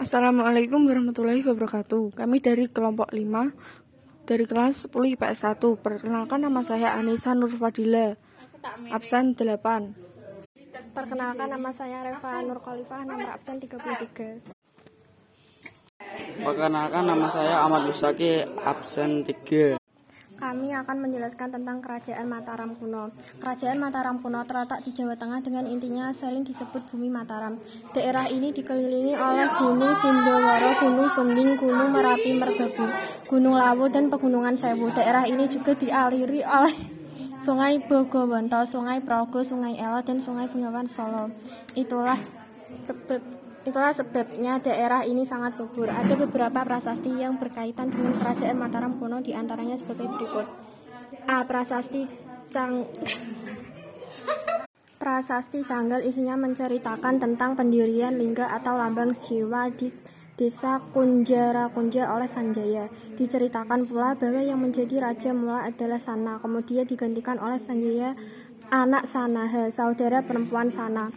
Assalamualaikum warahmatullahi wabarakatuh. Kami dari kelompok 5 dari kelas 10 IPS 1. Perkenalkan nama saya Anissa Nur Fadila. Absen 8. Perkenalkan nama saya Reva Nur Khalifah, nomor absen 33. Perkenalkan nama saya Ahmad Lusaki, absen 3. Kami akan menjelaskan tentang Kerajaan Mataram kuno. Kerajaan Mataram kuno terletak di Jawa Tengah dengan intinya sering disebut Bumi Mataram. Daerah ini dikelilingi oleh Gunung Sindoworo, Gunung Sumbing, Gunung Merapi, Merbabu, Gunung Lawu, dan Pegunungan Sewu. Daerah ini juga dialiri oleh Sungai Bogowonto, Sungai Progo, Sungai Elo, dan Sungai Bengawan Solo. Itulah sebab Itulah sebabnya daerah ini sangat subur. Ada beberapa prasasti yang berkaitan dengan kerajaan Mataram kuno di antaranya sebagai berikut. A. Prasasti Cang Prasasti Canggal isinya menceritakan tentang pendirian lingga atau lambang Siwa di desa Kunjara Kunja oleh Sanjaya. Diceritakan pula bahwa yang menjadi raja mula adalah Sana, kemudian digantikan oleh Sanjaya anak Sanaha, saudara perempuan Sana.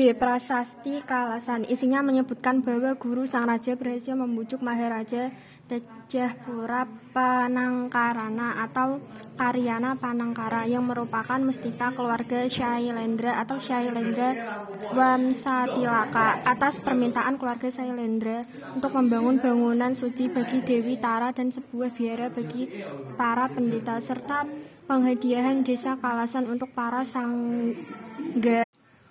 B. Prasasti Kalasan Isinya menyebutkan bahwa guru sang raja berhasil membujuk Maharaja Tejahpura Panangkarana atau Karyana Panangkara yang merupakan mustika keluarga Shailendra atau Shailendra Wamsatilaka atas permintaan keluarga Shailendra untuk membangun bangunan suci bagi Dewi Tara dan sebuah biara bagi para pendeta serta penghadiahan desa Kalasan untuk para sangga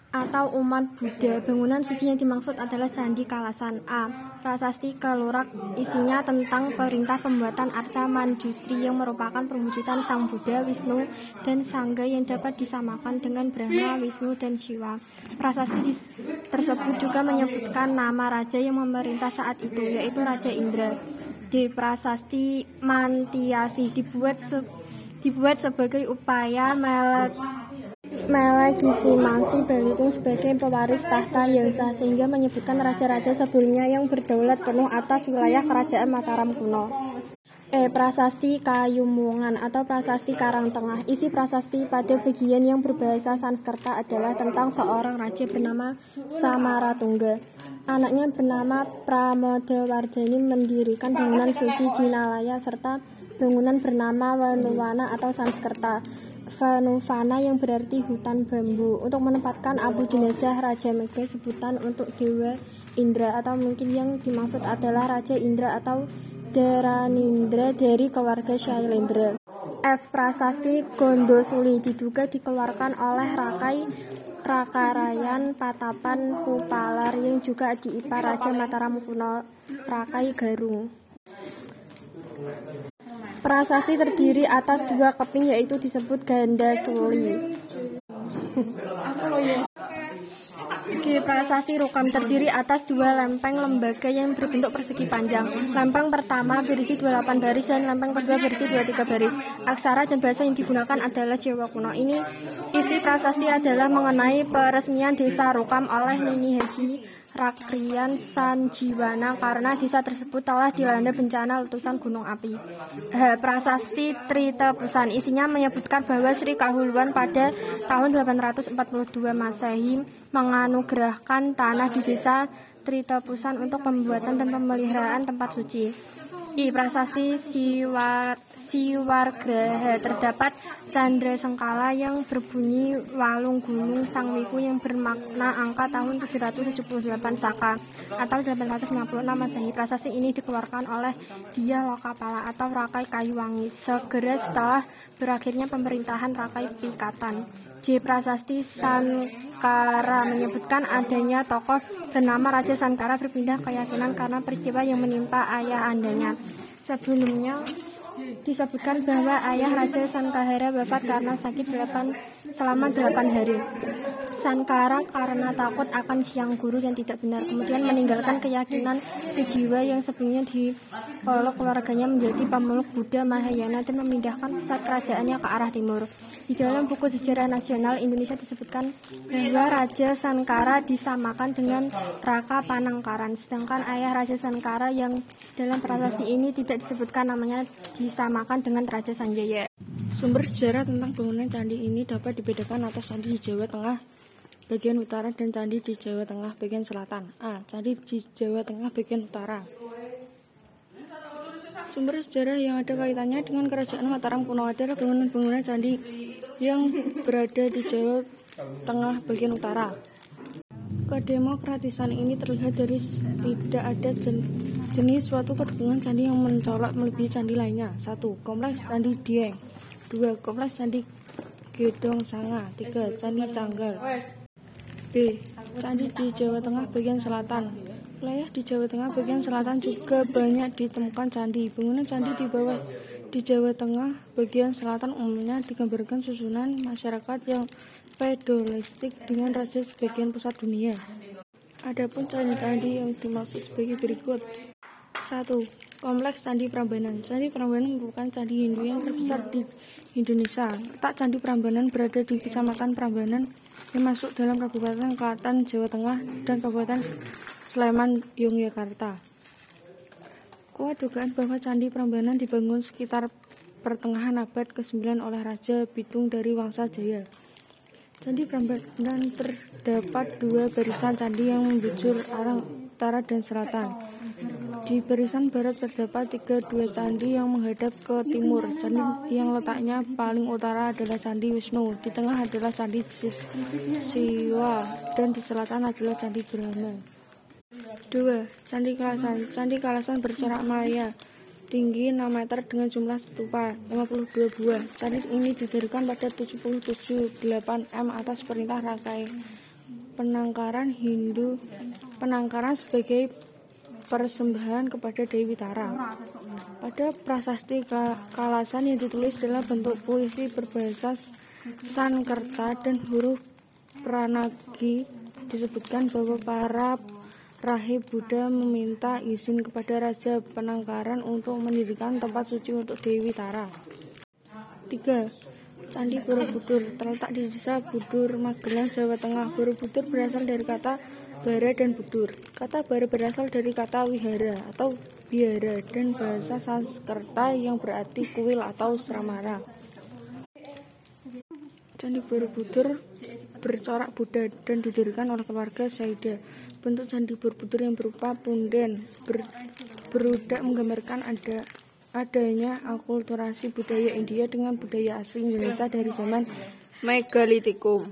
atau umat Buddha. Bangunan suci yang dimaksud adalah Candi Kalasan A. Prasasti Kelurak isinya tentang perintah pembuatan arca Manjusri yang merupakan perwujudan Sang Buddha, Wisnu, dan Sangga yang dapat disamakan dengan Brahma, Wisnu, dan Shiva. Prasasti tersebut juga menyebutkan nama raja yang memerintah saat itu, yaitu Raja Indra. Di Prasasti Mantiasi dibuat se dibuat sebagai upaya melek melegitimasi Belitung sebagai pewaris tahta Yangsa sehingga menyebutkan raja-raja sebelumnya yang berdaulat penuh atas wilayah kerajaan Mataram kuno. E. Prasasti Kayumungan atau Prasasti Karang Tengah Isi prasasti pada bagian yang berbahasa Sanskerta adalah tentang seorang raja bernama Samaratungga. Anaknya bernama Pramodawardhani mendirikan bangunan suci Jinalaya serta bangunan bernama Wanuwana atau Sanskerta. Vanuvana yang berarti hutan bambu untuk menempatkan abu jenazah Raja Mega sebutan untuk Dewa Indra atau mungkin yang dimaksud adalah Raja Indra atau Deranindra dari keluarga Shailendra. F. Prasasti Gondosuli diduga dikeluarkan oleh Rakai Rakarayan Patapan Pupalar yang juga diipar Raja Mataram kuno Rakai Garung. Prasasti terdiri atas dua keping yaitu disebut ganda suli. G. Prasasti Rukam terdiri atas dua lempeng lembaga yang berbentuk persegi panjang. Lempeng pertama berisi 28 baris dan lempeng kedua berisi 23 baris. Aksara dan bahasa yang digunakan adalah Jawa kuno. Ini isi prasasti adalah mengenai peresmian desa Rukam oleh Nini Haji Rakrian Sanjiwana karena desa tersebut telah dilanda bencana letusan gunung api. H. Prasasti Tritepusan isinya menyebutkan bahwa Sri Kahuluan pada tahun 842 Masehi menganugerahkan tanah di desa Tritepusan untuk pembuatan dan pemeliharaan tempat suci. I. Prasasti Siwar Siwargraha terdapat Chandra Sengkala yang berbunyi Walung Gunung Sangwiku yang bermakna angka tahun 778 Saka atau 856 Masehi. Prasasti ini dikeluarkan oleh Dia Lokapala atau Rakai Kayuwangi segera setelah berakhirnya pemerintahan Rakai Pikatan. J. Prasasti Sankara menyebutkan adanya tokoh bernama Raja Sankara berpindah keyakinan karena peristiwa yang menimpa ayah andanya. Sebelumnya, disebutkan bahwa ayah Raja Sankahara wafat karena sakit 8, selama 8 hari. Sankara karena takut akan siang guru yang tidak benar, kemudian meninggalkan keyakinan sejiwa yang sebelumnya dipeluk keluarganya menjadi pemeluk Buddha Mahayana dan memindahkan pusat kerajaannya ke arah timur. Di dalam buku sejarah nasional Indonesia disebutkan bahwa Raja Sankara disamakan dengan Raka Panangkaran, sedangkan ayah Raja Sankara yang dalam prasasti ini tidak disebutkan namanya disamakan dengan Raja Sanjaya. Sumber sejarah tentang bangunan candi ini dapat dibedakan atas candi di Jawa Tengah bagian utara dan candi di Jawa Tengah bagian selatan. A. Candi di Jawa Tengah bagian utara. Sumber sejarah yang ada kaitannya dengan kerajaan Mataram kuno adalah bangunan-bangunan candi yang berada di Jawa Tengah bagian utara. Kedemokratisan ini terlihat dari tidak ada jen, jenis suatu kedudukan candi yang mencolok melebihi candi lainnya. 1. Kompleks Candi Dieng 2. Kompleks Candi Gedong Sanga 3. Candi Canggal B. Candi di Jawa Tengah bagian selatan Wilayah di Jawa Tengah bagian selatan juga banyak ditemukan candi. Bangunan candi di bawah di Jawa Tengah bagian selatan umumnya digambarkan susunan masyarakat yang feodalistik dengan raja sebagian pusat dunia. Adapun candi-candi yang dimaksud sebagai berikut. 1. Kompleks Candi Prambanan Candi Prambanan merupakan candi Hindu yang terbesar di Indonesia. Letak Candi Prambanan berada di Kecamatan Prambanan yang masuk dalam Kabupaten Klaten, Jawa Tengah dan Kabupaten Sleman, Yogyakarta. Kuat dugaan bahwa Candi Prambanan dibangun sekitar pertengahan abad ke-9 oleh Raja Bitung dari Wangsa Jaya. Candi Prambanan terdapat dua barisan candi yang membujur arah utara dan selatan. Di barisan barat terdapat tiga dua candi yang menghadap ke timur. Candi yang letaknya paling utara adalah Candi Wisnu, di tengah adalah Candi Siwa, dan di selatan adalah Candi Brahma. 2. Candi Kalasan Candi Kalasan bercorak Malaya tinggi 6 meter dengan jumlah stupa 52 buah. Candi ini didirikan pada 778 M atas perintah Rakai penangkaran Hindu penangkaran sebagai persembahan kepada Dewi Tara. Pada prasasti Kalasan yang ditulis dalam bentuk puisi berbahasa Sankerta dan huruf Pranagi disebutkan bahwa para Rahib Buddha meminta izin kepada Raja Penangkaran untuk mendirikan tempat suci untuk Dewi Tara. 3. Candi Borobudur terletak di desa Budur, Magelang, Jawa Tengah. Borobudur berasal dari kata bara dan budur. Kata bara berasal dari kata wihara atau biara dan bahasa Sanskerta yang berarti kuil atau seramara. Candi Borobudur bercorak Buddha dan didirikan oleh keluarga Saida. Bentuk candi Borobudur yang berupa punden ber, berudak menggambarkan ada adanya akulturasi budaya India dengan budaya asli Indonesia dari zaman Megalitikum.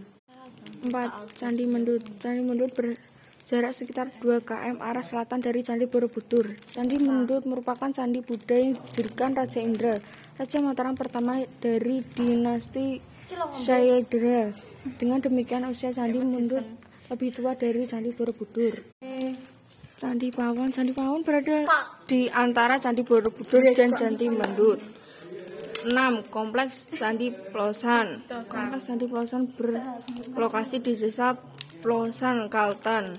4. Candi Mendut Candi Mendut berjarak sekitar 2 km arah selatan dari Candi Borobudur. Candi Mendut merupakan candi Buddha yang didirikan Raja Indra, Raja Mataram pertama dari dinasti Shaildra. Dengan demikian usia Candi Mendut lebih tua dari Candi Borobudur. Candi Pawon, Candi Pawon berada di antara Candi Borobudur dan Candi Mendut. 6. Kompleks Candi Plosan. Kompleks Candi Plosan berlokasi di desa Plosan, Kaltan.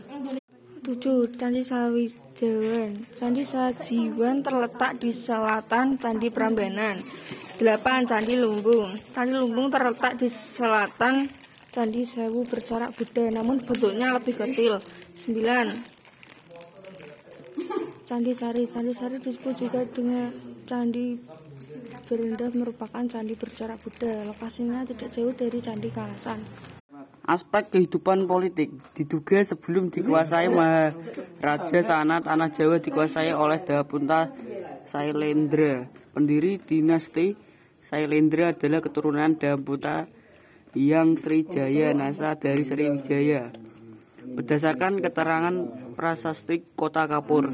7. Candi Sawijawan. Candi Sajiwan terletak di selatan Candi Prambanan. 8. Candi Lumbung. Candi Lumbung terletak di selatan Candi Sewu bercorak Buddha namun bentuknya lebih kecil. 9. Candi Sari Candi Sari disebut juga dengan Candi Berendah merupakan candi bercorak Buddha. Lokasinya tidak jauh dari Candi Kalasan. Aspek kehidupan politik diduga sebelum dikuasai Maharaja sana tanah Jawa dikuasai oleh Dapunta Sailendra. Pendiri dinasti Sailendra adalah keturunan Dapunta yang Srijaya Nasa dari Sriwijaya. Berdasarkan keterangan prasasti Kota Kapur,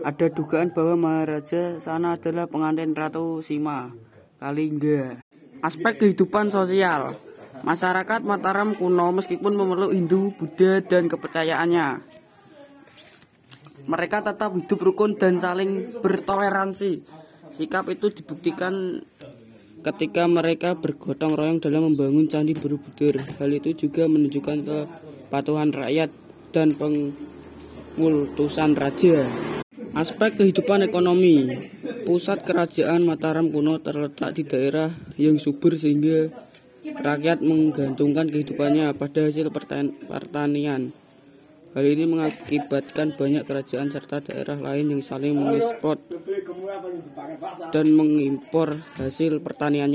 ada dugaan bahwa Maharaja sana adalah pengantin Ratu Sima Kalingga. Aspek kehidupan sosial Masyarakat Mataram kuno meskipun memeluk Hindu, Buddha, dan kepercayaannya. Mereka tetap hidup rukun dan saling bertoleransi. Sikap itu dibuktikan ketika mereka bergotong royong dalam membangun Candi Borobudur. Hal itu juga menunjukkan kepatuhan rakyat dan pengultusan raja. Aspek kehidupan ekonomi Pusat kerajaan Mataram kuno terletak di daerah yang subur sehingga rakyat menggantungkan kehidupannya pada hasil pertanian. Hal ini mengakibatkan banyak kerajaan serta daerah lain yang saling mengekspor dan mengimpor hasil pertaniannya.